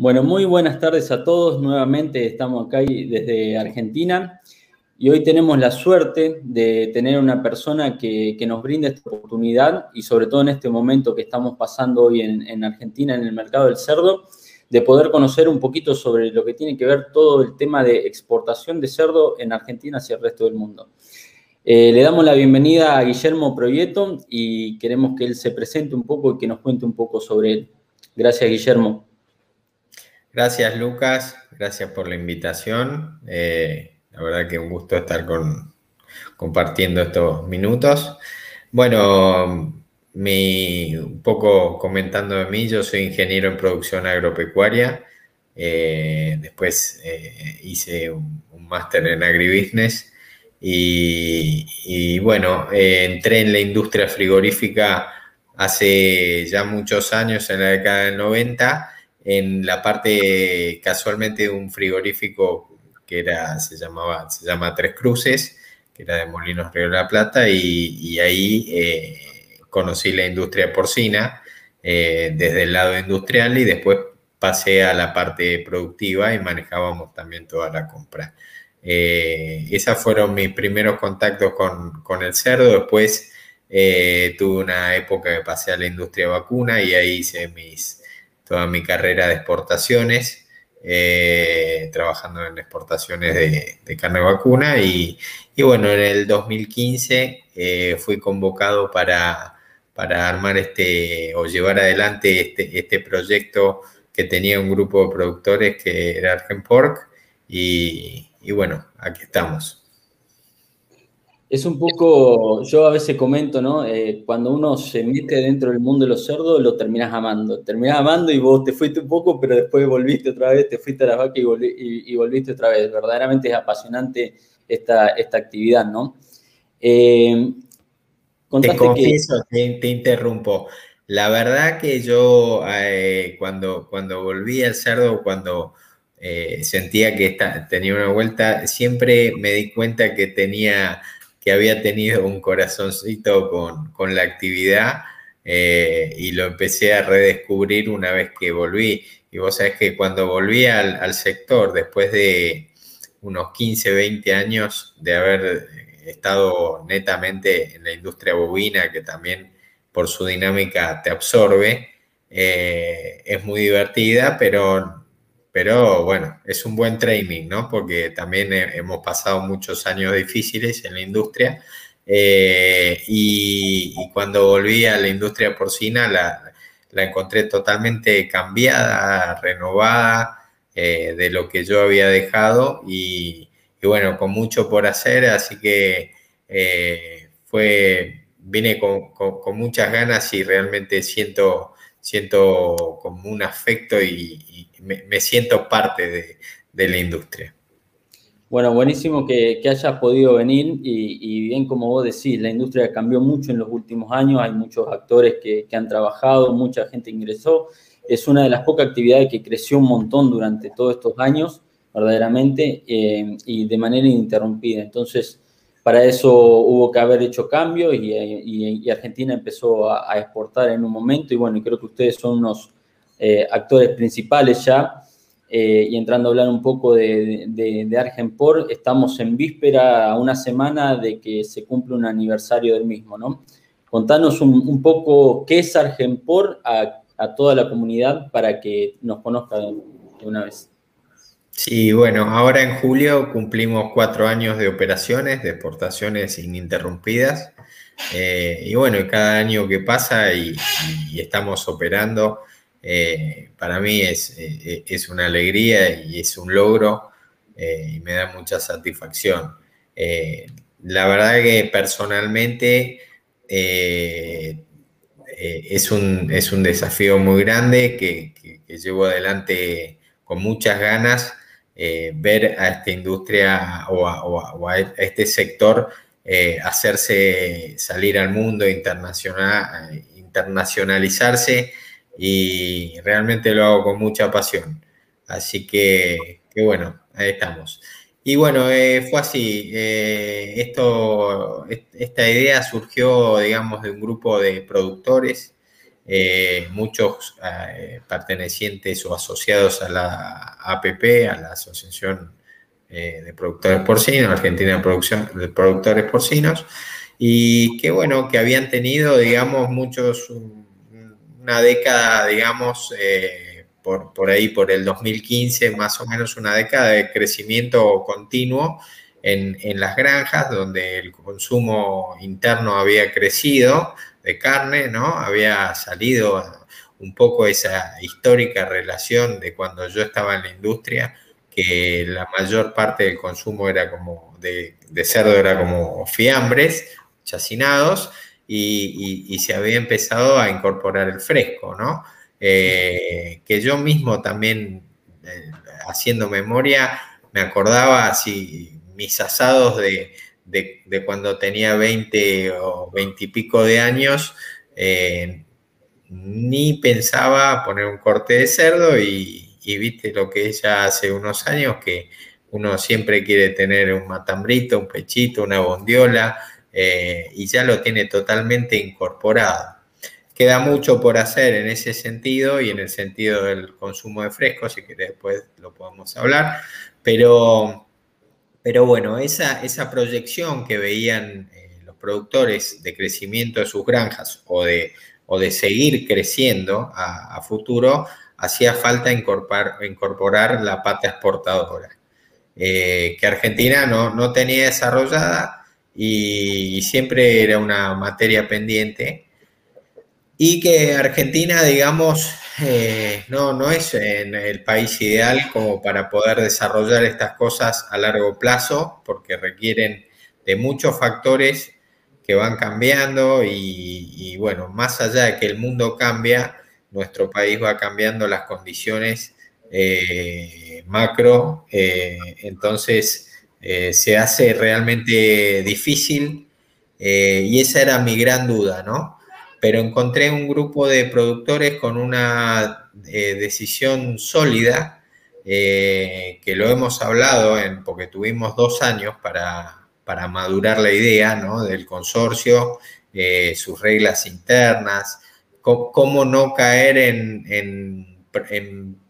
Bueno, muy buenas tardes a todos. Nuevamente estamos acá desde Argentina y hoy tenemos la suerte de tener una persona que, nos brinda esta oportunidad y sobre todo en este momento que estamos pasando hoy en, Argentina en el mercado del cerdo, de poder conocer un poquito sobre lo que tiene que ver todo el tema de exportación de cerdo en Argentina hacia el resto del mundo. Eh, le damos la bienvenida a Guillermo Proyecto y queremos que él se presente un poco y que nos cuente un poco sobre él. Gracias, Guillermo. Gracias, Lucas. Gracias por la invitación. Eh, la verdad que un gusto estar con, compartiendo estos minutos. Bueno, un poco comentando de mí, yo soy ingeniero en producción agropecuaria. Eh, después eh, hice un, máster en agribusiness y, y bueno, entré en la industria frigorífica hace ya muchos años, en la década del 90 en la parte casualmente de un frigorífico que era, se llamaba, se llama Tres Cruces, que era de Molinos Río de la Plata, y, ahí eh, conocí la industria porcina eh, desde el lado industrial y después pasé a la parte productiva y manejábamos también toda la compra. Eh, esos fueron mis primeros contactos con, con el cerdo. Después tuve una época que pasé a la industria vacuna y ahí hice mis, toda mi carrera de exportaciones, eh, trabajando en exportaciones de, carne vacuna y, bueno, en el 2015 eh, fui convocado para, para, armar este o llevar adelante este, este, proyecto que tenía un grupo de productores que era Argenpork y, y bueno, aquí estamos. Es un poco, yo a veces comento, ¿no? Eh, cuando uno se mete dentro del mundo de los cerdos, lo terminas amando. Terminas amando y vos te fuiste un poco, pero después volviste otra vez, te fuiste a la vaca y, volviste otra vez. Verdaderamente es apasionante esta, esta actividad, ¿no? Eh, te confieso, te, interrumpo. La verdad que yo eh, cuando, cuando volví al cerdo, cuando sentía que tenía una vuelta, siempre me di cuenta que tenía que había tenido un corazoncito con, la actividad eh, y lo empecé a redescubrir una vez que volví. Y vos sabés que cuando volví al, sector, después de unos 15, 20 años de haber estado netamente en la industria bovina, que también por su dinámica te absorbe, eh, es muy divertida, pero pero bueno, es un buen training, ¿no? Porque también hemos pasado muchos años difíciles en la industria eh, y, cuando volví a la industria porcina la, encontré totalmente cambiada, renovada eh, de lo que yo había dejado y, bueno, con mucho por hacer, así que eh, fue, vine con, con muchas ganas y realmente siento siento como un afecto y, me, siento parte de, la industria. Bueno, buenísimo que, hayas podido venir y, bien como vos decís, la industria cambió mucho en los últimos años, hay muchos actores que, han trabajado, mucha gente ingresó, es una de las pocas actividades que creció un montón durante todos estos años, verdaderamente, eh, y de manera ininterrumpida. Entonces, para eso hubo que haber hecho cambios y, Argentina empezó a, exportar en un momento y bueno, creo que ustedes son unos eh, actores principales ya. Eh, y entrando a hablar un poco de, de, Argenpor, estamos en víspera, a una semana de que se cumple un aniversario del mismo, ¿no? Contanos un, poco qué es Argenpor a, a, toda la comunidad para que nos conozca de una vez. Sí, bueno, ahora en julio cumplimos cuatro años de operaciones, de exportaciones ininterrumpidas. Eh, y bueno, cada año que pasa y, estamos operando, eh, para mí es, eh, es, una alegría y es un logro y me da mucha satisfacción. la verdad que personalmente es, un, es un desafío muy grande que, llevo adelante con muchas ganas eh, ver a esta industria o a, este sector eh, hacerse salir al mundo, internacional, internacionalizarse y realmente lo hago con mucha pasión. Así que, bueno, ahí estamos. Y bueno, eh, fue así. esto, esta idea surgió, digamos, de un grupo de productores eh, muchos eh, pertenecientes o asociados a la APP, a la Asociación de Productores Porcinos, Argentina de, Producción, de Productores Porcinos, y que bueno, que habían tenido, digamos, muchos, una década, digamos, por, por ahí, por el 2015, más o menos una década de crecimiento continuo en, las granjas, donde el consumo interno había crecido de carne, ¿no? Había salido un poco esa histórica relación de cuando yo estaba en la industria, que la mayor parte del consumo era como de, cerdo era como fiambres, chacinados, y, se había empezado a incorporar el fresco, ¿no? Eh, que yo mismo también, eh, haciendo memoria, me acordaba así mis asados de, cuando tenía 20 o 20 y pico de años, eh, ni pensaba poner un corte de cerdo y, viste lo que ella hace unos años, que uno siempre quiere tener un matambrito, un pechito, una bondiola, eh, y ya lo tiene totalmente incorporado. Queda mucho por hacer en ese sentido y en el sentido del consumo de fresco, si que después lo podemos hablar, pero pero bueno, esa, esa proyección que veían eh, los productores de crecimiento de sus granjas o de, o de seguir creciendo a, futuro, hacía falta incorporar, incorporar la pata exportadora, eh, que Argentina no, no tenía desarrollada y, siempre era una materia pendiente. Y que Argentina, digamos, eh, no, no es en el país ideal como para poder desarrollar estas cosas a largo plazo, porque requieren de muchos factores que van cambiando y, bueno, más allá de que el mundo cambia, nuestro país va cambiando las condiciones eh, macro, eh, entonces se hace realmente difícil y esa era mi gran duda, ¿no? pero encontré un grupo de productores con una eh, decisión sólida, eh, que lo hemos hablado, en, porque tuvimos dos años para, madurar la idea del consorcio, eh, sus reglas internas, cómo, no caer en,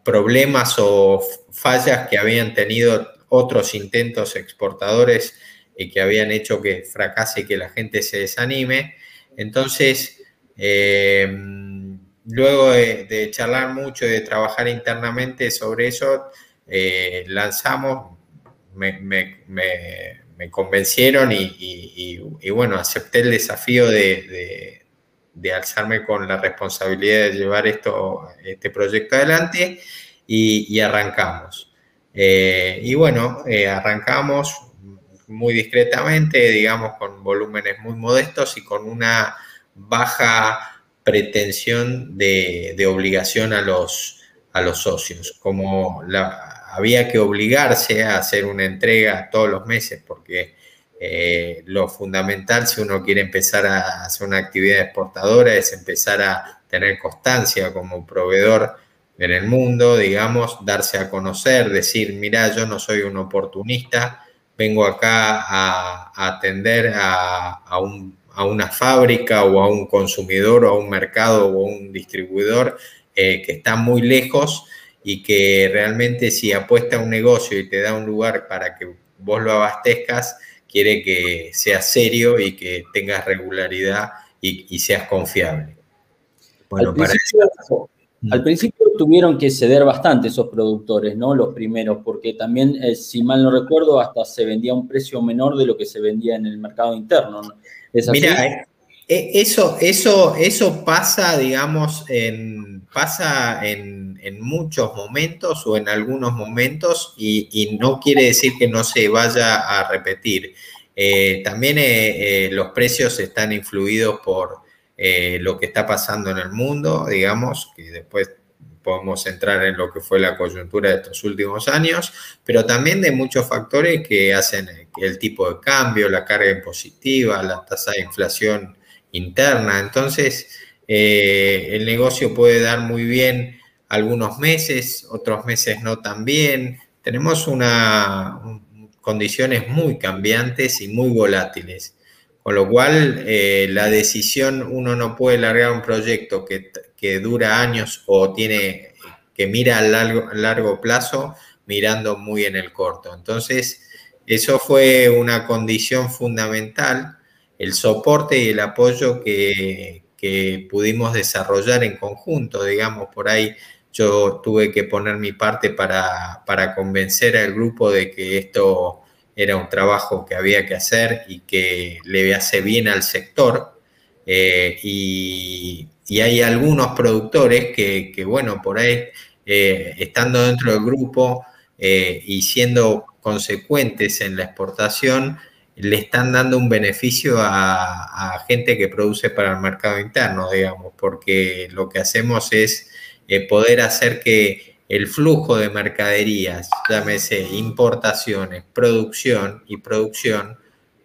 problemas o fallas que habían tenido otros intentos exportadores y que habían hecho que fracase y que la gente se desanime. Entonces, Em, luego de, charlar mucho y de trabajar internamente sobre eso, eh, lanzamos, me, convencieron y, bueno, acepté el desafío de, alzarme con la responsabilidad de llevar esto, este proyecto adelante y, arrancamos. Eh, y bueno, eh, arrancamos muy discretamente, digamos, con volúmenes muy modestos y con una baja pretensión de, obligación a los, a los socios, como había que obligarse a hacer una entrega todos los meses, porque eh, lo fundamental si uno quiere empezar a hacer una actividad exportadora es empezar a tener constancia como proveedor en el mundo, digamos, darse a conocer, decir, mira, yo no soy un oportunista, vengo acá a, atender a un a una fábrica o a un consumidor o a un mercado o a un distribuidor eh, que está muy lejos y que realmente si apuesta a un negocio y te da un lugar para que vos lo abastezcas, quiere que sea serio y que tengas regularidad y, seas confiable. Bueno, al principio, tuvieron que ceder bastante esos productores, ¿no? Los primeros, porque también, eh, si mal no recuerdo, hasta se vendía a un precio menor de lo que se vendía en el mercado interno. ¿no? Mira, eh, eh, eso, eso, eso pasa, digamos, en, pasa en, muchos momentos o en algunos momentos y, no quiere decir que no se vaya a repetir. Eh, también los precios están influidos por lo que está pasando en el mundo, digamos, que después podemos entrar en lo que fue la coyuntura de estos últimos años, pero también de muchos factores que hacen el tipo de cambio, la carga impositiva, la tasa de inflación interna. Entonces, eh, el negocio puede dar muy bien algunos meses, otros meses no tan bien. Tenemos una, condiciones muy cambiantes y muy volátiles. Con lo cual, eh, la decisión, uno no puede largar un proyecto que, dura años o tiene que mira a largo, largo plazo mirando muy en el corto. Entonces, eso fue una condición fundamental, el soporte y el apoyo que, que pudimos desarrollar en conjunto, digamos, por ahí yo tuve que poner mi parte para, convencer al grupo de que esto era un trabajo que había que hacer y que le hace bien al sector. Eh, y, hay algunos productores que, bueno, por ahí, eh, estando dentro del grupo eh, y siendo consecuentes en la exportación, le están dando un beneficio a, gente que produce para el mercado interno, digamos, porque lo que hacemos es poder hacer que el flujo de mercaderías, llámese importaciones, producción y producción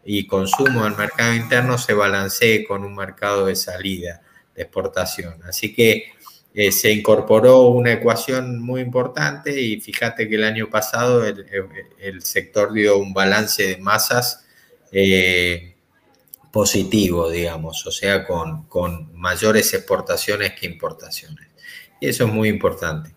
y consumo del mercado interno se balancee con un mercado de salida, de exportación. Así que eh, se incorporó una ecuación muy importante y fíjate que el año pasado el, el sector dio un balance de masas eh, positivo, digamos, o sea, con, mayores exportaciones que importaciones. Y eso es muy importante.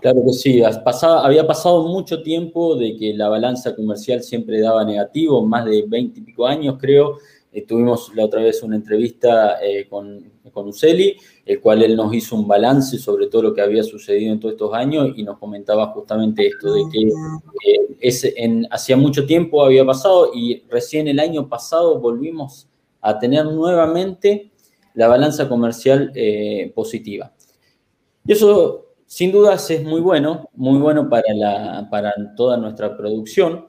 Claro que sí, había pasado mucho tiempo de que la balanza comercial siempre daba negativo, más de 20 y pico años creo, eh, tuvimos la otra vez una entrevista eh, con, con Uceli, el cual él nos hizo un balance sobre todo lo que había sucedido en todos estos años y nos comentaba justamente esto, de que eh, en, hacía mucho tiempo había pasado y recién el año pasado volvimos a tener nuevamente la balanza comercial positiva. Y eso sin dudas es muy bueno, muy bueno para, la, para toda nuestra producción.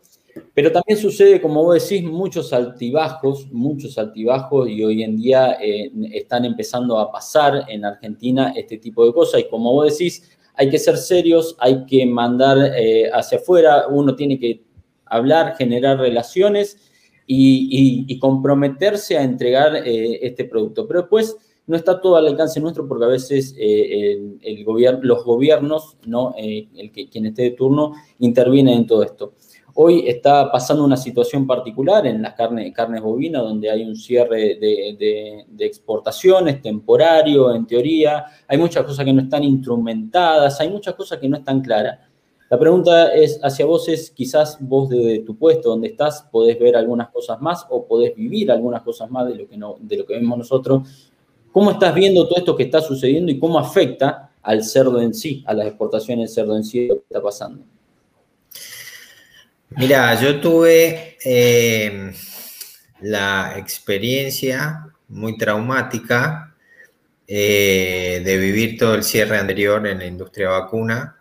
Pero también sucede, como vos decís, muchos altibajos, muchos altibajos y hoy en día eh, están empezando a pasar en Argentina este tipo de cosas y como vos decís, hay que ser serios, hay que mandar eh, hacia afuera, uno tiene que hablar, generar relaciones y, comprometerse a entregar eh, este producto. Pero después no está todo al alcance nuestro porque a veces el, los gobiernos, ¿no? el que, quien esté de turno, interviene en todo esto. Hoy está pasando una situación particular en las carnes, carnes bovinas, donde hay un cierre de, exportaciones temporario, en teoría. Hay muchas cosas que no están instrumentadas, hay muchas cosas que no están claras. La pregunta es hacia vos es, quizás vos desde tu puesto donde estás podés ver algunas cosas más o podés vivir algunas cosas más de lo que, no, de lo que vemos nosotros. ¿Cómo estás viendo todo esto que está sucediendo y cómo afecta al cerdo en sí, a las exportaciones del cerdo en sí, lo que está pasando? Mira, yo tuve eh, la experiencia muy traumática eh, de vivir todo el cierre anterior en la industria vacuna,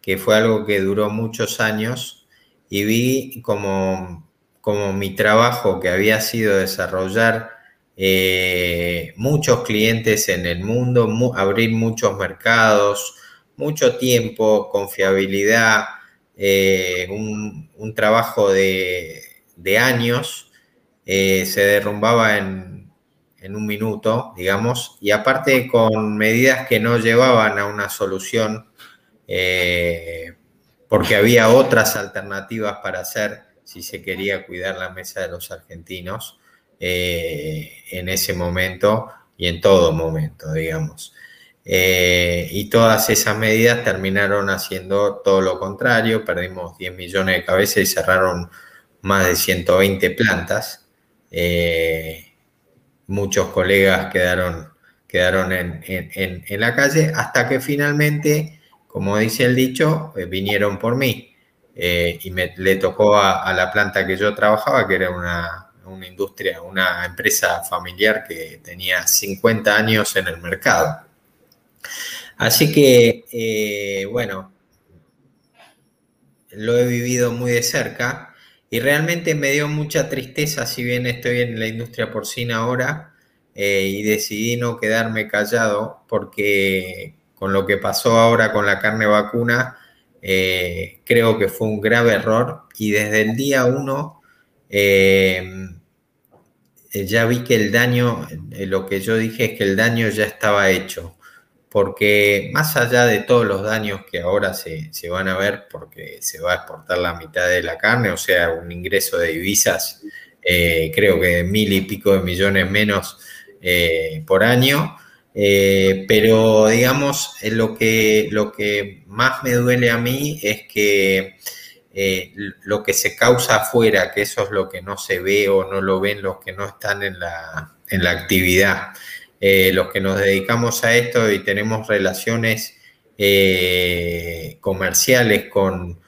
que fue algo que duró muchos años y vi como, como mi trabajo que había sido desarrollar eh, muchos clientes en el mundo, abrir muchos mercados, mucho tiempo, confiabilidad, eh, un, trabajo de, años, eh, se derrumbaba en, un minuto, digamos, y aparte con medidas que no llevaban a una solución, porque había otras alternativas para hacer si se quería cuidar la mesa de los argentinos en ese momento y en todo momento, digamos. Eh, y todas esas medidas terminaron haciendo todo lo contrario, perdimos 10 millones de cabezas y cerraron más de 120 plantas. Eh, muchos colegas quedaron, quedaron en, la calle hasta que finalmente, como dice el dicho, eh, vinieron por mí. y me, le tocó a, la planta que yo trabajaba, que era una, una industria, una empresa familiar que tenía 50 años en el mercado. Así que, eh, bueno, lo he vivido muy de cerca y realmente me dio mucha tristeza, si bien estoy en la industria porcina ahora, eh, y decidí no quedarme callado porque con lo que pasó ahora con la carne vacuna, eh, creo que fue un grave error y desde el día uno ya vi que el daño, lo que yo dije es que el daño ya estaba hecho porque más allá de todos los daños que ahora se, van a ver porque se va a exportar la mitad de la carne, o sea, un ingreso de divisas creo que mil y pico de millones menos por año. pero digamos, lo que, lo que más me duele a mí es que lo que se causa afuera, que eso es lo que no se ve o no lo ven los que no están en la, en la actividad. Eh, los que nos dedicamos a esto y tenemos relaciones eh, comerciales con,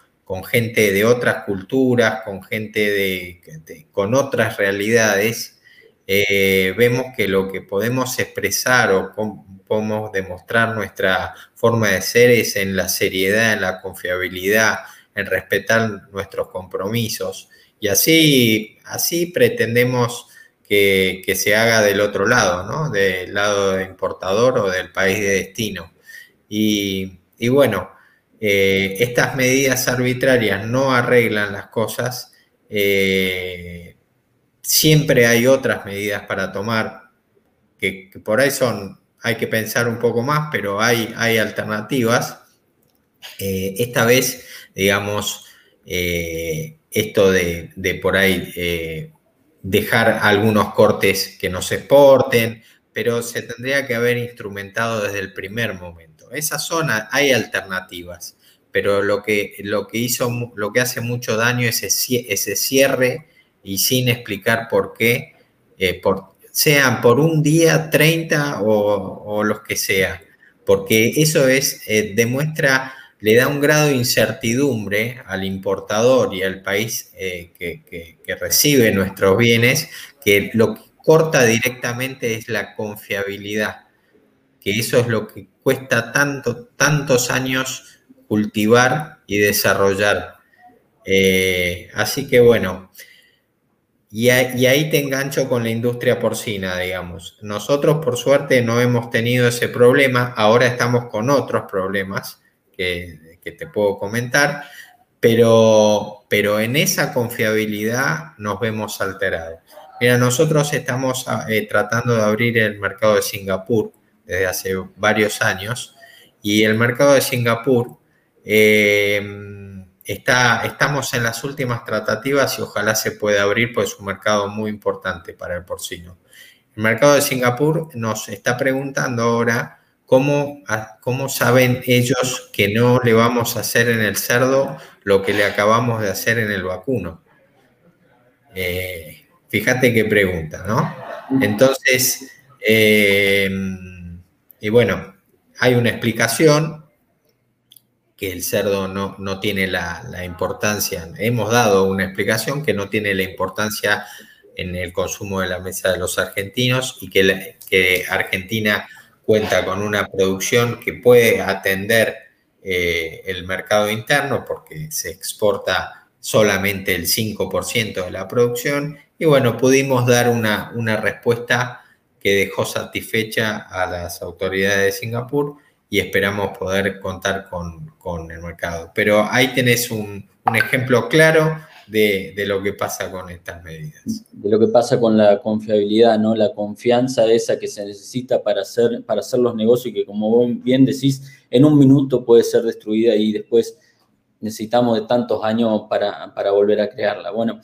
gente de otras culturas, con gente de, con otras realidades, eh, vemos que lo que podemos expresar o podemos demostrar nuestra forma de ser es en la seriedad, en la confiabilidad, en respetar nuestros compromisos. Y así, así pretendemos que, se haga del otro lado, ¿no? Del lado de importador o del país de destino. Y, bueno, eh, estas medidas arbitrarias no arreglan las cosas. Eh, siempre hay otras medidas para tomar que, por ahí son, hay que pensar un poco más, pero hay, hay alternativas. Eh, esta vez, digamos, esto de, de, por ahí dejar algunos cortes que no se exporten, pero se tendría que haber instrumentado desde el primer momento. Esa zona hay alternativas, pero lo que, lo que hizo, lo que hace mucho daño es ese, cierre y sin explicar por qué, eh, por, sean por un día, 30 o, los que sea, porque eso es, eh, demuestra le da un grado de incertidumbre al importador y al país eh, que, recibe nuestros bienes, que lo que corta directamente es la confiabilidad, que eso es lo que cuesta tanto, tantos años cultivar y desarrollar. Eh, así que bueno, y, ahí te engancho con la industria porcina, digamos. Nosotros por suerte no hemos tenido ese problema, ahora estamos con otros problemas que, te puedo comentar, pero, pero en esa confiabilidad nos vemos alterados. Mira, nosotros estamos eh, tratando de abrir el mercado de Singapur desde hace varios años y el mercado de Singapur em, está, estamos en las últimas tratativas y ojalá se pueda abrir, pues es un mercado muy importante para el porcino. El mercado de Singapur nos está preguntando ahora ¿Cómo, saben ellos que no le vamos a hacer en el cerdo lo que le acabamos de hacer en el vacuno? Eh, fíjate qué pregunta, ¿no? Entonces, eh, y bueno, hay una explicación que el cerdo no, no tiene la, importancia, hemos dado una explicación que no tiene la importancia en el consumo de la mesa de los argentinos y que Argentina cuenta con una producción que puede atender eh, el mercado interno porque se exporta solamente el 5% de la producción y bueno, pudimos dar una, una respuesta que dejó satisfecha a las autoridades de Singapur y esperamos poder contar con, con el mercado. Pero ahí tenés un, un ejemplo claro de, lo que pasa con estas medidas. De lo que pasa con la confiabilidad, ¿no? La confianza esa que se necesita para hacer, para hacer los negocios y que, como bien decís, en un minuto puede ser destruida y después necesitamos de tantos años para, para volver a crearla. Bueno,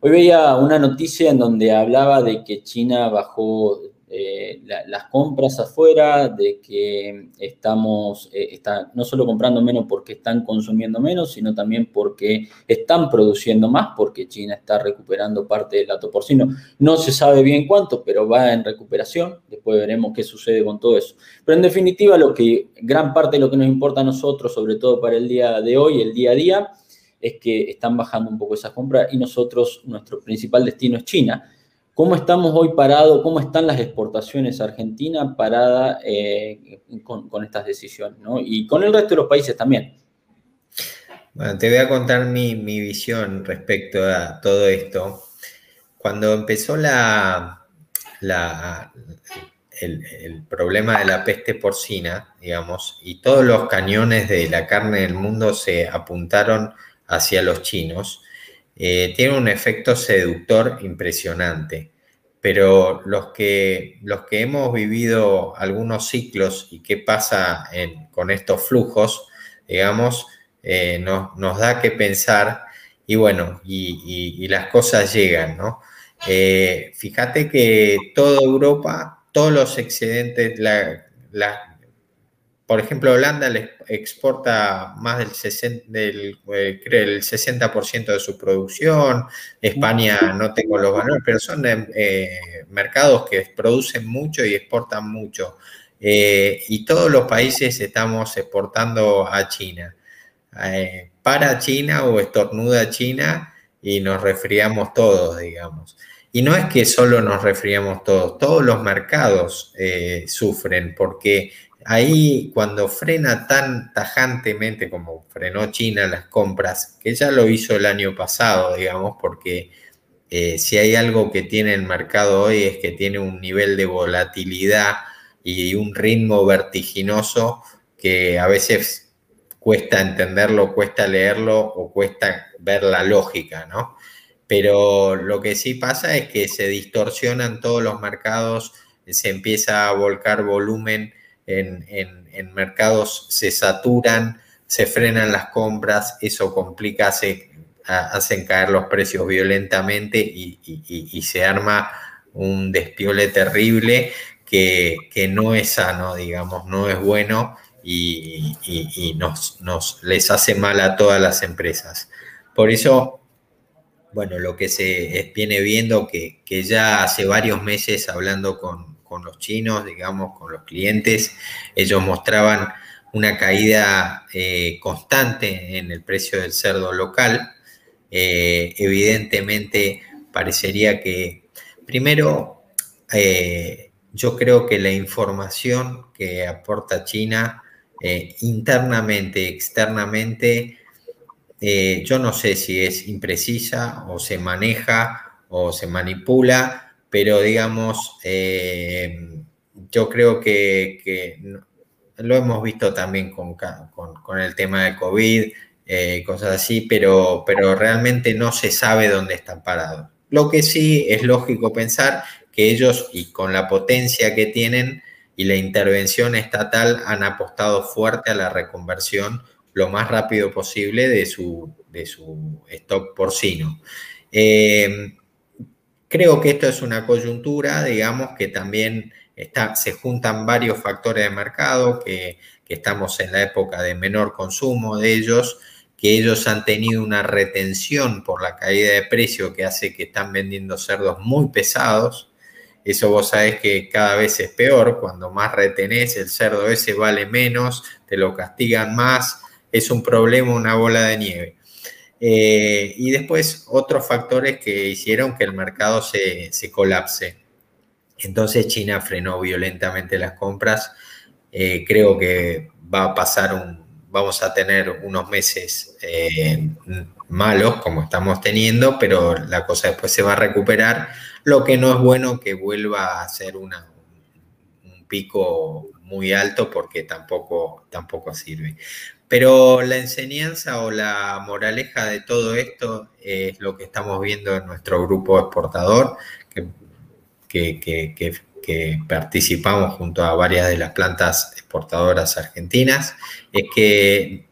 hoy veía una noticia en donde hablaba de que China bajó eh, las compras afuera, de que estamos eh, no solo comprando menos porque están consumiendo menos, sino también porque están produciendo más, porque China está recuperando parte del dato porcino. No se sabe bien cuánto, pero va en recuperación. Después veremos qué sucede con todo eso. Pero en definitiva, lo que gran parte de lo que nos importa a nosotros, sobre todo para el día de hoy, el día a día, es que están bajando un poco esas compras y nosotros, nuestro principal destino es China ¿Cómo estamos hoy parados? ¿Cómo están las exportaciones argentinas paradas eh, con, estas decisiones? Y con el resto de los países también. Bueno, te voy a contar mi, visión respecto a todo esto. Cuando empezó la, el, problema de la peste porcina, digamos, y todos los cañones de la carne del mundo se apuntaron hacia los chinos, eh, tiene un efecto seductor impresionante. Pero los que, los que hemos vivido algunos ciclos y qué pasa con estos flujos, digamos, eh, nos da que pensar y bueno, y, las cosas llegan, ¿no? Eh, fíjate que toda Europa, todos los excedentes, por ejemplo, Holanda le exporta más del, 60, del eh, el 60% de su producción, España no tengo los valores, pero son eh, mercados que producen mucho y exportan mucho. y todos los países estamos exportando a China. para China o estornuda China y nos resfriamos todos, digamos. Y no es que solo nos resfriamos todos, todos los mercados eh, sufren porque ahí cuando frena tan tajantemente como frenó China las compras, que ya lo hizo el año pasado, digamos, porque eh, si hay algo que tiene el mercado hoy es que tiene un nivel de volatilidad y un ritmo vertiginoso que a veces cuesta entenderlo, cuesta leerlo o cuesta ver la lógica, ¿no? Pero lo que sí pasa es que se distorsionan todos los mercados, se empieza a volcar volumen en, mercados, se saturan, se frenan las compras, eso complica, hace, hacen caer los precios violentamente y, se arma un despiole terrible que, que, no es sano, digamos, no es bueno y, nos, les hace mal a todas las empresas. Por eso, bueno, lo que se viene viendo que, que ya hace varios meses hablando con, los chinos, digamos, con los clientes, ellos mostraban una caída eh, constante en el precio del cerdo local. Eh, evidentemente, parecería que, primero, eh, yo creo que la información que aporta China internamente, externamente, yo no sé si es imprecisa o se maneja o se manipula, pero digamos, eh, yo creo que, lo hemos visto también con, con, el tema de COVID, cosas así, pero, pero realmente no se sabe dónde están parados. Lo que sí es lógico pensar que ellos, y con la potencia que tienen, y la intervención estatal han apostado fuerte a la reconversión lo más rápido posible de su, de su stock porcino. Eh, creo que esto es una coyuntura, digamos, que también se juntan varios factores de mercado, que, que estamos en la época de menor consumo de ellos, que ellos han tenido una retención por la caída de precio que hace que están vendiendo cerdos muy pesados, eso vos sabés que cada vez es peor, cuando más retenés, el cerdo ese vale menos, te lo castigan más, es un problema, una bola de nieve. Eh, y después otros factores que hicieron que el mercado se, colapse. Entonces China frenó violentamente las compras. Eh, creo que va a pasar un, vamos a tener unos meses eh, malos como estamos teniendo, pero la cosa después se va a recuperar lo que no es bueno que vuelva a ser un pico muy alto porque tampoco, tampoco sirve. Pero la enseñanza o la moraleja de todo esto es lo que estamos viendo en nuestro grupo exportador, que, que, participamos junto a varias de las plantas exportadoras argentinas, es que,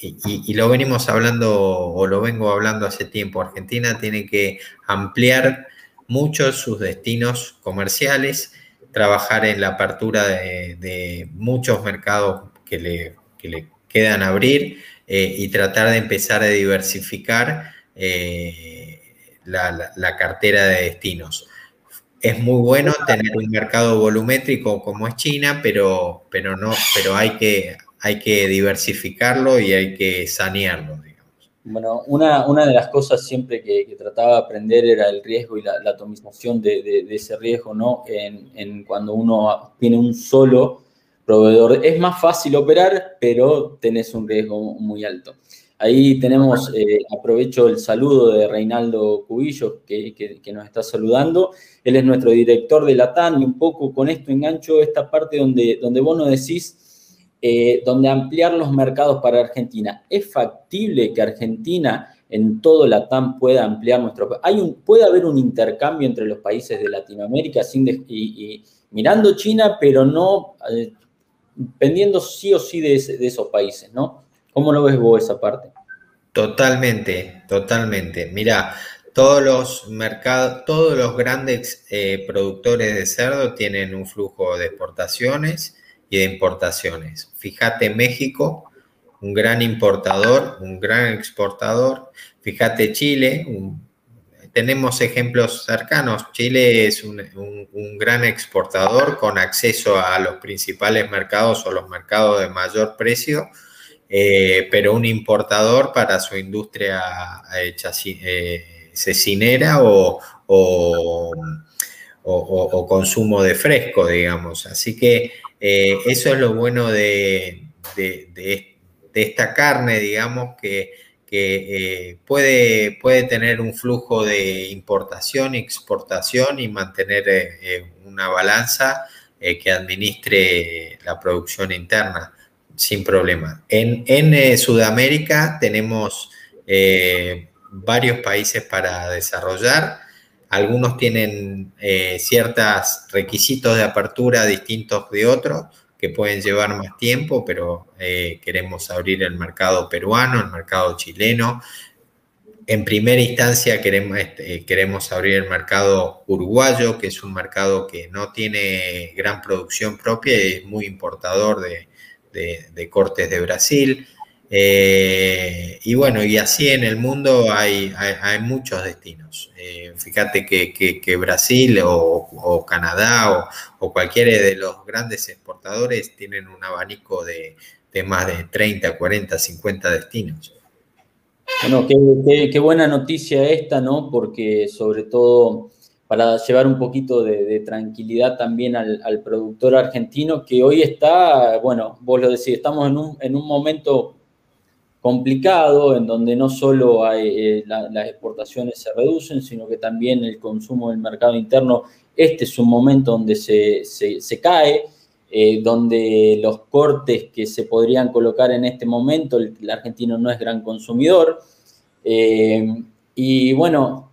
y, lo venimos hablando o lo vengo hablando hace tiempo, Argentina tiene que ampliar muchos sus destinos comerciales, trabajar en la apertura de, muchos mercados que le, le quedan abrir eh, y tratar de empezar a diversificar eh, la, cartera de destinos. Es muy bueno tener un mercado volumétrico como es China, pero, pero, no, pero hay, que, hay que diversificarlo y hay que sanearlo. Bueno, una, una, de las cosas siempre que, trataba de aprender era el riesgo y la, atomización de, ese riesgo, ¿no? En, cuando uno tiene un solo proveedor. Es más fácil operar, pero tenés un riesgo muy alto. Ahí tenemos, eh, aprovecho el saludo de Reinaldo Cubillo, que, que, nos está saludando. Él es nuestro director de la TAN y un poco con esto engancho esta parte donde, donde vos nos decís eh, donde ampliar los mercados para Argentina. ¿Es factible que Argentina en todo la TAM pueda ampliar nuestro... Hay un, ¿Puede haber un intercambio entre los países de Latinoamérica sin y, mirando China, pero no eh, dependiendo sí o sí de, esos países, ¿no? ¿Cómo lo ves vos esa parte? Totalmente, totalmente. Mira, todos los mercados, todos los grandes eh, productores de cerdo tienen un flujo de exportaciones y de importaciones. Fíjate México, un gran importador, un gran exportador. Fíjate Chile, tenemos ejemplos cercanos. Chile es un, gran exportador con acceso a los principales mercados o los mercados de mayor precio, eh, pero un importador para su industria hecha eh, cecinera o, o, consumo de fresco, digamos. Así que eh, eso es lo bueno de, esta carne, digamos, que, eh, puede, puede, tener un flujo de importación y exportación y mantener eh, una balanza que administre la producción interna sin problema. En, Sudamérica tenemos varios países para desarrollar. Algunos tienen eh, ciertos requisitos de apertura distintos de otros que pueden llevar más tiempo, pero eh, queremos abrir el mercado peruano, el mercado chileno. En primera instancia queremos, este, queremos abrir el mercado uruguayo, que es un mercado que no tiene gran producción propia y es muy importador de cortes de Brasil. Eh, y bueno, y así en el mundo hay, hay, muchos destinos. Eh, fíjate que, Brasil o, Canadá o, cualquiera de los grandes exportadores tienen un abanico de, más de 30, 40, 50 destinos. Bueno, qué, buena noticia esta, ¿no? Porque sobre todo para llevar un poquito de, tranquilidad también al, productor argentino que hoy está, bueno, vos lo decís, estamos en un, en un momento complicado, en donde no solo eh, las exportaciones se reducen, sino que también el consumo del mercado interno, este es un momento donde se, se, cae, eh, donde los cortes que se podrían colocar en este momento, el, argentino no es gran consumidor. Eh, y bueno,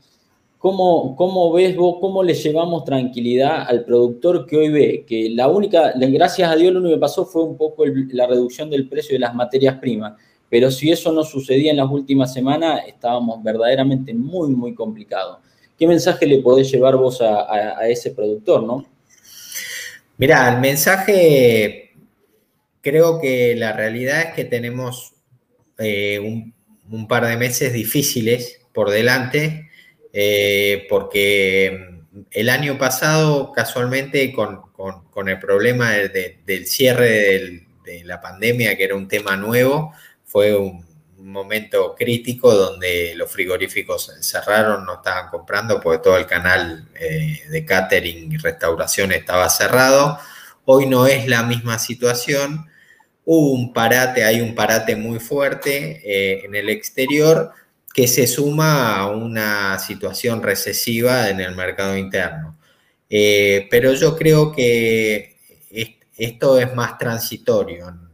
¿cómo, ¿cómo, ves vos, cómo le llevamos tranquilidad al productor que hoy ve que la única, gracias a Dios, lo único que pasó fue un poco la reducción del precio de las materias primas? Pero si eso no sucedía en las últimas semanas, estábamos verdaderamente muy, muy complicados. ¿Qué mensaje le podés llevar vos a, ese productor, no? Mira, el mensaje, creo que la realidad es que tenemos eh, un, par de meses difíciles por delante, eh, porque el año pasado, casualmente, con, el problema del cierre de la pandemia, que era un tema nuevo, fue un, momento crítico donde los frigoríficos cerraron, no estaban comprando porque todo el canal eh, de catering y restauración estaba cerrado. Hoy no es la misma situación. Hubo un parate, hay un parate muy fuerte eh, en el exterior que se suma a una situación recesiva en el mercado interno. Eh, pero yo creo que esto es más transitorio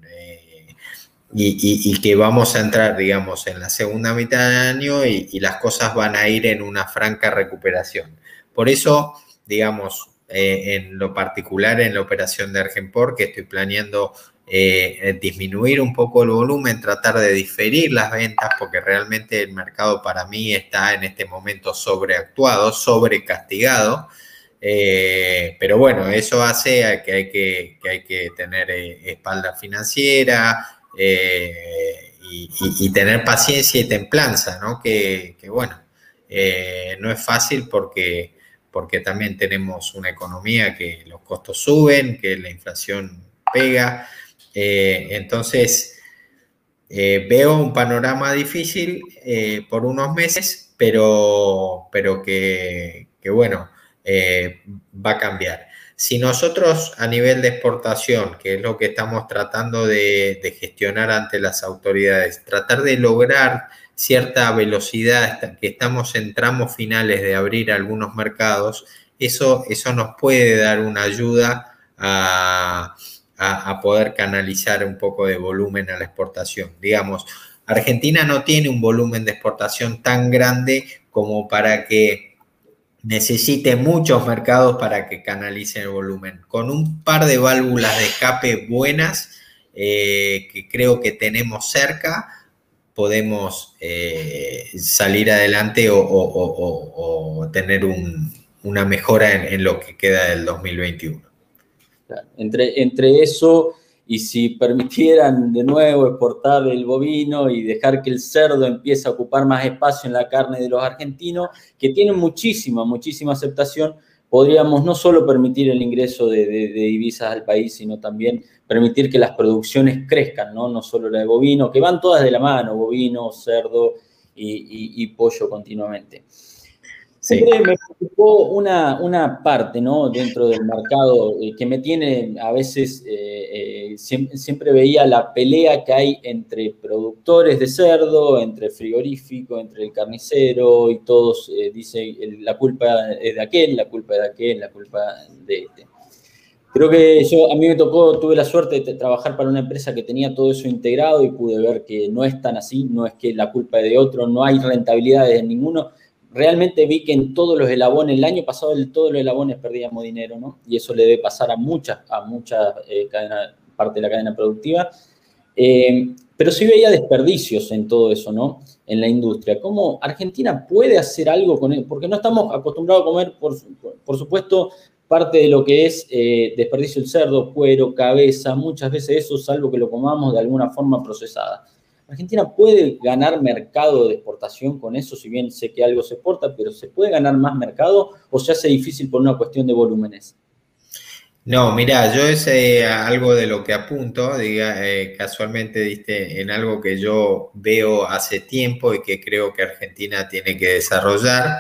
y, que vamos a entrar, digamos, en la segunda mitad del año y, las cosas van a ir en una franca recuperación. Por eso, digamos, eh, en lo particular en la operación de Argenpor, que estoy planeando eh, disminuir un poco el volumen, tratar de diferir las ventas, porque realmente el mercado para mí está en este momento sobreactuado, sobrecastigado. Eh, pero bueno, eso hace que hay que hay que tener espalda financiera, eh, y, tener paciencia y templanza, ¿no? Que, bueno, eh, no es fácil porque, porque también tenemos una economía que los costos suben, que la inflación pega. Eh, entonces, veo un panorama difícil por unos meses, pero, pero que, que bueno, va a cambiar. Si nosotros a nivel de exportación, que es lo que estamos tratando de, gestionar ante las autoridades, tratar de lograr cierta velocidad, que estamos en tramos finales de abrir algunos mercados, eso, eso nos puede dar una ayuda a, a, poder canalizar un poco de volumen a la exportación. Digamos, Argentina no tiene un volumen de exportación tan grande como para que necesite muchos mercados para que canalicen el volumen. Con un par de válvulas de escape buenas eh, que creo que tenemos cerca, podemos salir adelante o, tener una mejora en, lo que queda del 2021. Entre, entre eso y si permitieran de nuevo exportar el bovino y dejar que el cerdo empiece a ocupar más espacio en la carne de los argentinos, que tienen muchísima, muchísima aceptación, podríamos no solo permitir el ingreso de, divisas al país, sino también permitir que las producciones crezcan, ¿no? No solo la de bovino, que van todas de la mano, bovino, cerdo y pollo continuamente. Siempre me preocupó una, una, parte ¿no? dentro del mercado eh, que me tiene a veces, eh, eh, siempre, veía la pelea que hay entre productores de cerdo, entre frigorífico, entre el carnicero y todos dicen la culpa es de aquel, la culpa es de aquel, la culpa de este. Creo que yo, a mí me tocó, tuve la suerte de trabajar para una empresa que tenía todo eso integrado y pude ver que no es tan así, no es que la culpa es de otro, no hay rentabilidades en ninguno realmente vi que en todos los elabones, el año pasado en todos los elabones perdíamos dinero, ¿no? Y eso le debe pasar a muchas, a muchas eh, parte de la cadena productiva. Eh, pero sí veía desperdicios en todo eso, ¿no? En la industria. ¿Cómo Argentina puede hacer algo con él? Porque no estamos acostumbrados a comer, por, supuesto, parte de lo que es eh, desperdicio el cerdo, cuero, cabeza, muchas veces eso, salvo que lo comamos de alguna forma procesada. Argentina puede ganar mercado de exportación con eso, si bien sé que algo se exporta, pero ¿se puede ganar más mercado o se hace difícil por una cuestión de volúmenes? No, mira, yo es eh, algo de lo que apunto, diga, eh, casualmente diste en algo que yo veo hace tiempo y que creo que Argentina tiene que desarrollar,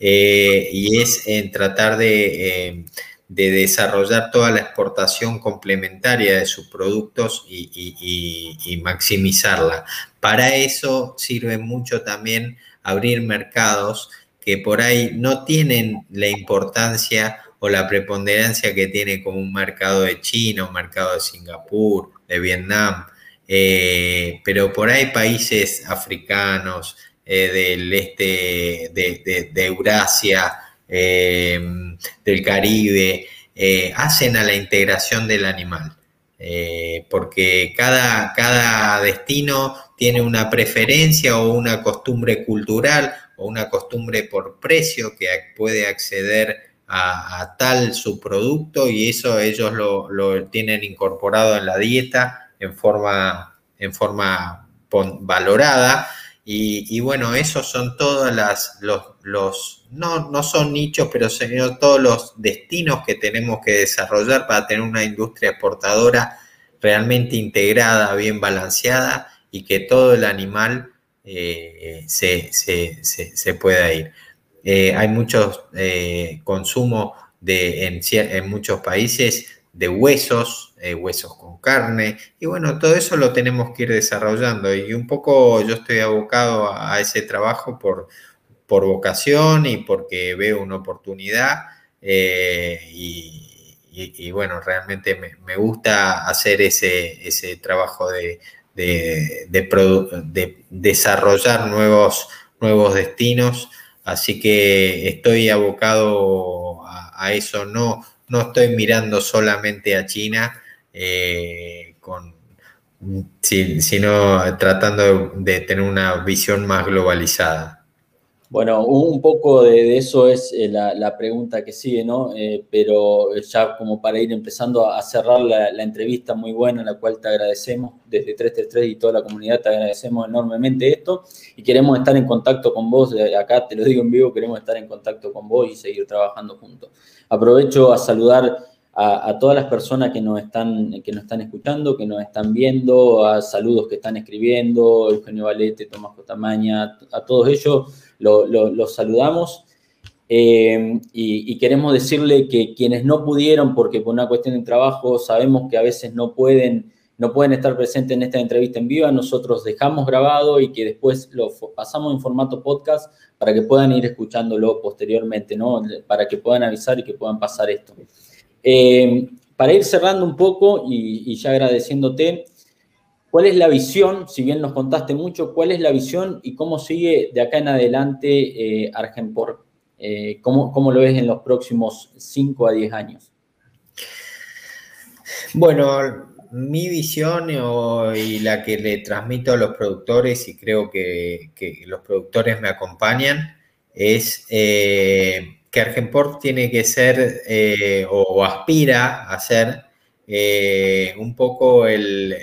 eh, y es en tratar de de desarrollar toda la exportación complementaria de sus productos y, maximizarla. Para eso sirve mucho también abrir mercados que por ahí no tienen la importancia o la preponderancia que tiene como un mercado de China, un mercado de Singapur, de Vietnam, eh, pero por ahí países africanos, eh, del este de Eurasia, eh, del Caribe, eh, hacen a la integración del animal. Eh, porque cada, cada destino tiene una preferencia o una costumbre cultural o una costumbre por precio que puede acceder a, tal su producto y eso ellos lo, tienen incorporado en la dieta en forma, en forma valorada y, bueno, esos son todos los, no, no son nichos, pero son todos los destinos que tenemos que desarrollar para tener una industria exportadora realmente integrada, bien balanceada y que todo el animal eh, se, pueda ir. Eh, hay muchos eh, consumo de, en, en muchos países de huesos, eh, huesos carne, y bueno, todo eso lo tenemos que ir desarrollando. Y un poco yo estoy abocado a, ese trabajo por, por vocación y porque veo una oportunidad eh, y, bueno, realmente me, gusta hacer ese, ese trabajo de, de, desarrollar nuevos, nuevos destinos, así que estoy abocado a, a eso, no no estoy mirando solamente a China, eh, sino tratando de, tener una visión más globalizada. Bueno, un poco de, eso es eh, la, pregunta que sigue, ¿no? Eh, pero ya como para ir empezando a cerrar la, entrevista muy buena, la cual te agradecemos desde 333 y toda la comunidad, te agradecemos enormemente esto y queremos estar en contacto con vos, acá te lo digo en vivo, queremos estar en contacto con vos y seguir trabajando juntos. Aprovecho a saludar a, todas las personas que nos, están, que nos están escuchando, que nos están viendo, a saludos que están escribiendo, Eugenio Valete, Tomás Cotamaña, a todos ellos los saludamos. Eh, y, queremos decirle que quienes no pudieron, porque por una cuestión de trabajo sabemos que a veces no pueden, no pueden estar presentes en esta entrevista en vivo, nosotros dejamos grabado y que después lo pasamos en formato podcast para que puedan ir escuchándolo posteriormente, ¿no? Para que puedan avisar y que puedan pasar esto. Eh, para ir cerrando un poco y, ya agradeciéndote, ¿cuál es la visión, si bien nos contaste mucho, cuál es la visión y cómo sigue de acá en adelante eh, Argenpor? Eh, ¿cómo, ¿Cómo lo ves en los próximos 5 a 10 años? Bueno, mi visión y la que le transmito a los productores, y creo que, los productores me acompañan, es eh, que Argenport tiene que ser eh, o, aspira a ser eh, un poco el,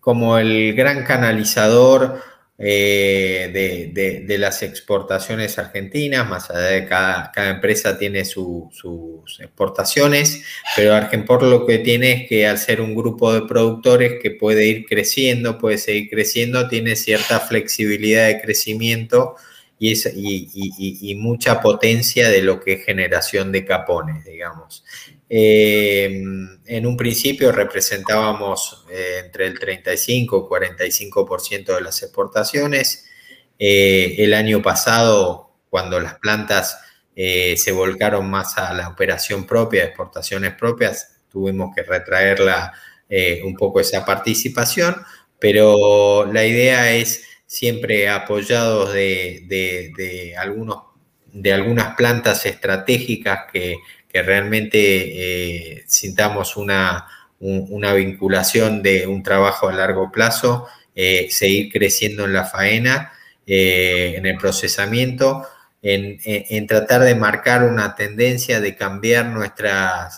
como el gran canalizador eh, de, las exportaciones argentinas, más allá de cada, cada empresa tiene sus exportaciones, pero Argenport lo que tiene es que al ser un grupo de productores que puede ir creciendo, puede seguir creciendo, tiene cierta flexibilidad de crecimiento y, mucha potencia de lo que es generación de capones, digamos. Eh, en un principio representábamos eh, entre el 35 y 45% de las exportaciones. Eh, el año pasado, cuando las plantas se volcaron más a la operación propia, exportaciones propias, tuvimos que retraerla un poco esa participación, pero la idea es siempre apoyados de, algunos, de algunas plantas estratégicas que, realmente eh, sintamos una, vinculación de un trabajo a largo plazo, eh, seguir creciendo en la faena, eh, en el procesamiento, en, tratar de marcar una tendencia de cambiar nuestra,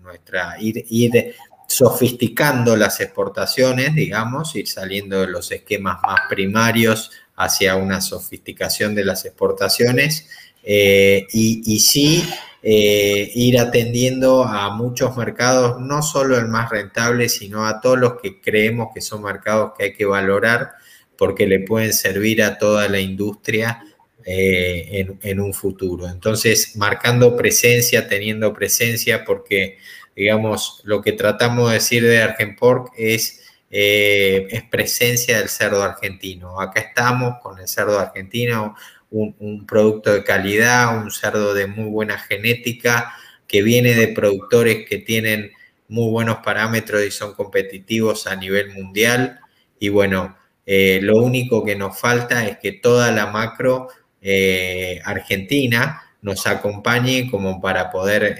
nuestra ir, ir sofisticando las exportaciones, digamos, ir saliendo de los esquemas más primarios hacia una sofisticación de las exportaciones y, y, sí eh, ir atendiendo a muchos mercados, no solo el más rentable, sino a todos los que creemos que son mercados que hay que valorar porque le pueden servir a toda la industria eh, en, un futuro. Entonces, marcando presencia, teniendo presencia, porque, digamos, lo que tratamos de decir de Argenpork es, eh, es presencia del cerdo argentino. Acá estamos con el cerdo argentino, un, producto de calidad, un cerdo de muy buena genética, que viene de productores que tienen muy buenos parámetros y son competitivos a nivel mundial. Y bueno, eh, lo único que nos falta es que toda la macro eh, argentina nos acompañe como para poder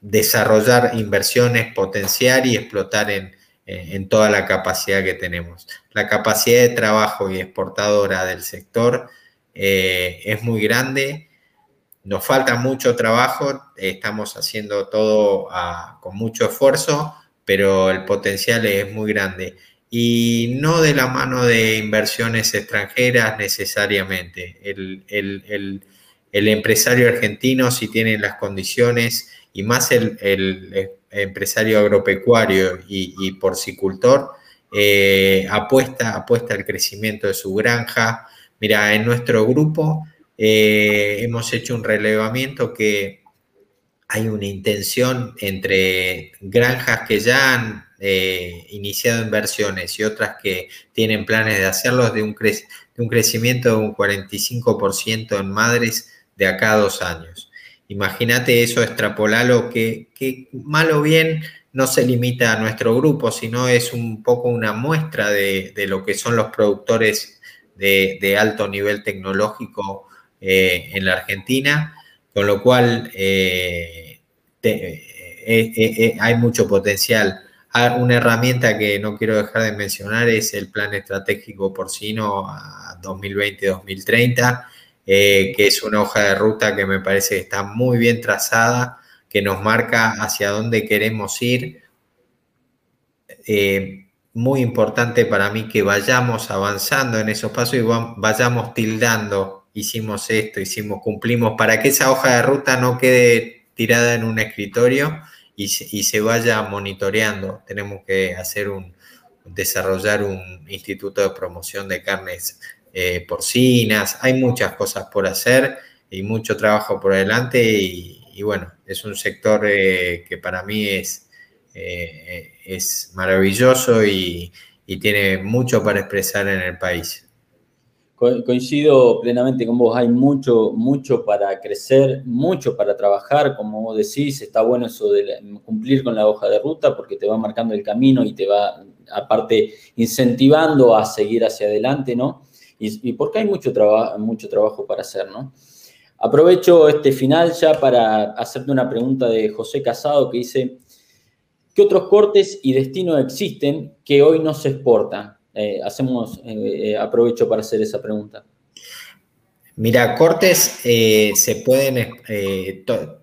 desarrollar inversiones, potenciar y explotar en, eh, en toda la capacidad que tenemos. La capacidad de trabajo y exportadora del sector eh, es muy grande, nos falta mucho trabajo, estamos haciendo todo ah, con mucho esfuerzo, pero el potencial es muy grande. Y no de la mano de inversiones extranjeras necesariamente. El, el empresario argentino, si tiene las condiciones, y más el, empresario agropecuario y, porcicultor eh, apuesta, apuesta al crecimiento de su granja. Mira, en nuestro grupo eh, hemos hecho un relevamiento que hay una intención entre granjas que ya han eh, iniciado inversiones y otras que tienen planes de hacerlos de un, de un crecimiento de un 45% en madres de acá a dos años. Imagínate eso, extrapolarlo, que, que mal o bien no se limita a nuestro grupo, sino es un poco una muestra de, lo que son los productores de, alto nivel tecnológico eh, en la Argentina, con lo cual eh, eh, hay mucho potencial. Ah, una herramienta que no quiero dejar de mencionar es el Plan Estratégico Porcino a 2020-2030 eh, que es una hoja de ruta que me parece que está muy bien trazada, que nos marca hacia dónde queremos ir. Eh, muy importante para mí que vayamos avanzando en esos pasos y vayamos tildando, hicimos esto, hicimos, cumplimos, para que esa hoja de ruta no quede tirada en un escritorio y, se vaya monitoreando. Tenemos que hacer un, desarrollar un instituto de promoción de carnes eh, porcinas, hay muchas cosas por hacer y mucho trabajo por delante y, bueno, es un sector eh, que para mí es, eh, es maravilloso y, tiene mucho para expresar en el país. Coincido plenamente con vos, hay mucho, mucho para crecer, mucho para trabajar, como vos decís, está bueno eso de cumplir con la hoja de ruta porque te va marcando el camino y te va, aparte, incentivando a seguir hacia adelante, ¿no? Y, porque hay mucho, trabajo mucho trabajo para hacer, ¿no? Aprovecho este final ya para hacerte una pregunta de José Casado que dice, ¿qué otros cortes y destinos existen que hoy no se exportan? Eh, hacemos, eh, aprovecho para hacer esa pregunta. Mira, cortes se pueden,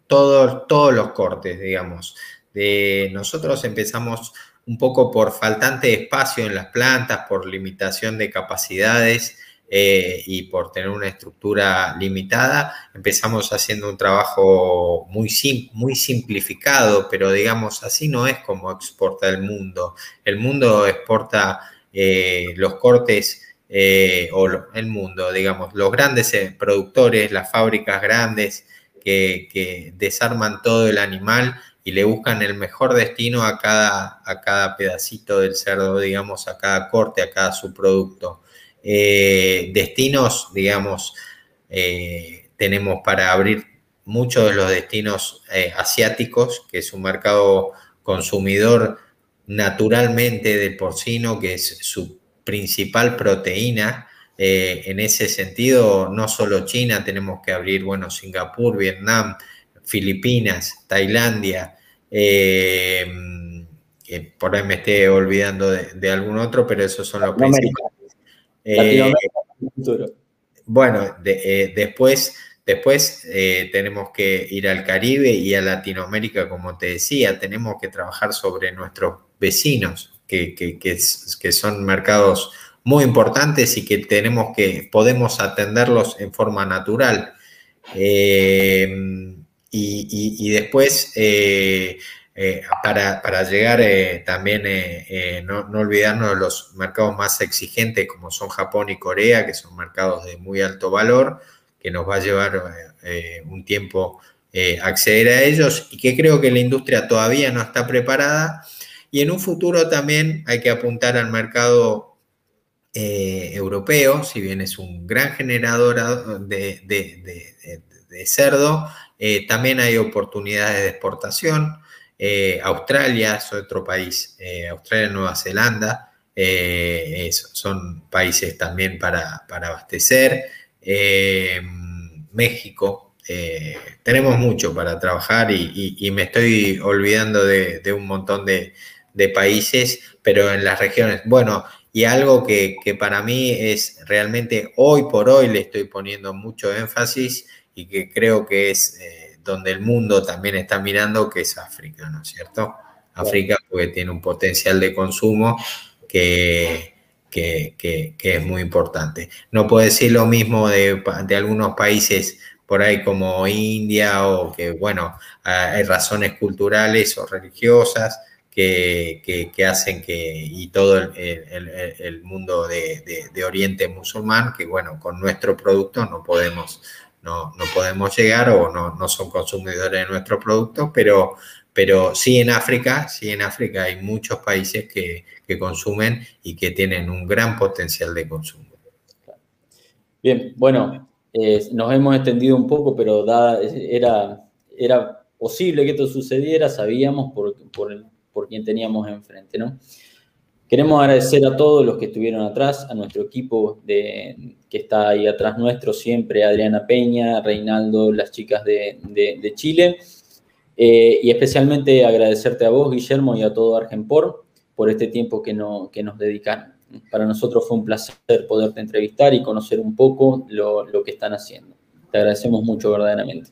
todos, todos los cortes, digamos. De, nosotros empezamos un poco por faltante de espacio en las plantas, por limitación de capacidades eh, y por tener una estructura limitada, empezamos haciendo un trabajo muy, muy simplificado, pero digamos, así no es como exporta el mundo. El mundo exporta eh, los cortes eh, o el mundo, digamos, los grandes productores, las fábricas grandes que, desarman todo el animal y le buscan el mejor destino a cada, a cada pedacito del cerdo, digamos, a cada corte, a cada subproducto. Eh, destinos, digamos, eh, tenemos para abrir muchos de los destinos eh, asiáticos, que es un mercado consumidor naturalmente del porcino, que es su principal proteína. en ese sentido, no solo China, tenemos que abrir, bueno, Singapur, Vietnam, Filipinas, Tailandia, por ahí me esté olvidando de, algún otro, pero esos son los principales. Eh, bueno, eh, después, después tenemos que ir al Caribe y a Latinoamérica, como te decía, tenemos que trabajar sobre nuestros vecinos, que, que son mercados muy importantes y que tenemos que, podemos atenderlos en forma natural. Y, después, eh, eh, para, llegar eh, también, no, olvidarnos de los mercados más exigentes como son Japón y Corea, que son mercados de muy alto valor, que nos va a llevar un tiempo acceder a ellos y que creo que la industria todavía no está preparada. Y en un futuro también hay que apuntar al mercado europeo, si bien es un gran generador de, de cerdo, eh, también hay oportunidades de exportación. Eh, Australia es otro país, eh, Australia, Nueva Zelanda, son países también para, abastecer. México, tenemos mucho para trabajar y, me estoy olvidando de, un montón de, países, pero en las regiones, bueno, y algo que, para mí es realmente hoy por hoy le estoy poniendo mucho énfasis y que creo que es eh, donde el mundo también está mirando, que es África, ¿no es cierto? África porque tiene un potencial de consumo que, que, es muy importante. No puedo decir lo mismo de, algunos países por ahí como India o que, bueno, hay razones culturales o religiosas que, hacen que, y todo el, mundo de, de, Oriente musulmán, que, bueno, con nuestro producto no podemos no, podemos llegar o no, son consumidores de nuestros productos, pero, pero sí en África, sí en África hay muchos países que, consumen y que tienen un gran potencial de consumo. Bien, bueno, eh, nos hemos extendido un poco, pero era, era posible que esto sucediera, sabíamos por, por, por quién teníamos enfrente, ¿no? Queremos agradecer a todos los que estuvieron atrás, a nuestro equipo que está ahí atrás nuestro siempre, Adriana Peña, Reinaldo, las chicas de, Chile, eh, y especialmente agradecerte a vos, Guillermo, y a todo Argenpor por este tiempo que, no, que nos dedicaron. Para nosotros fue un placer poderte entrevistar y conocer un poco lo que están haciendo. Te agradecemos mucho verdaderamente.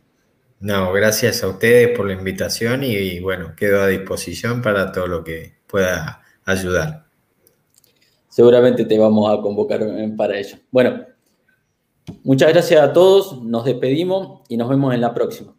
No, gracias a ustedes por la invitación y bueno, quedo a disposición para todo lo que pueda ayudar. Seguramente te vamos a convocar para ello. Bueno, muchas gracias a todos, nos despedimos y nos vemos en la próxima.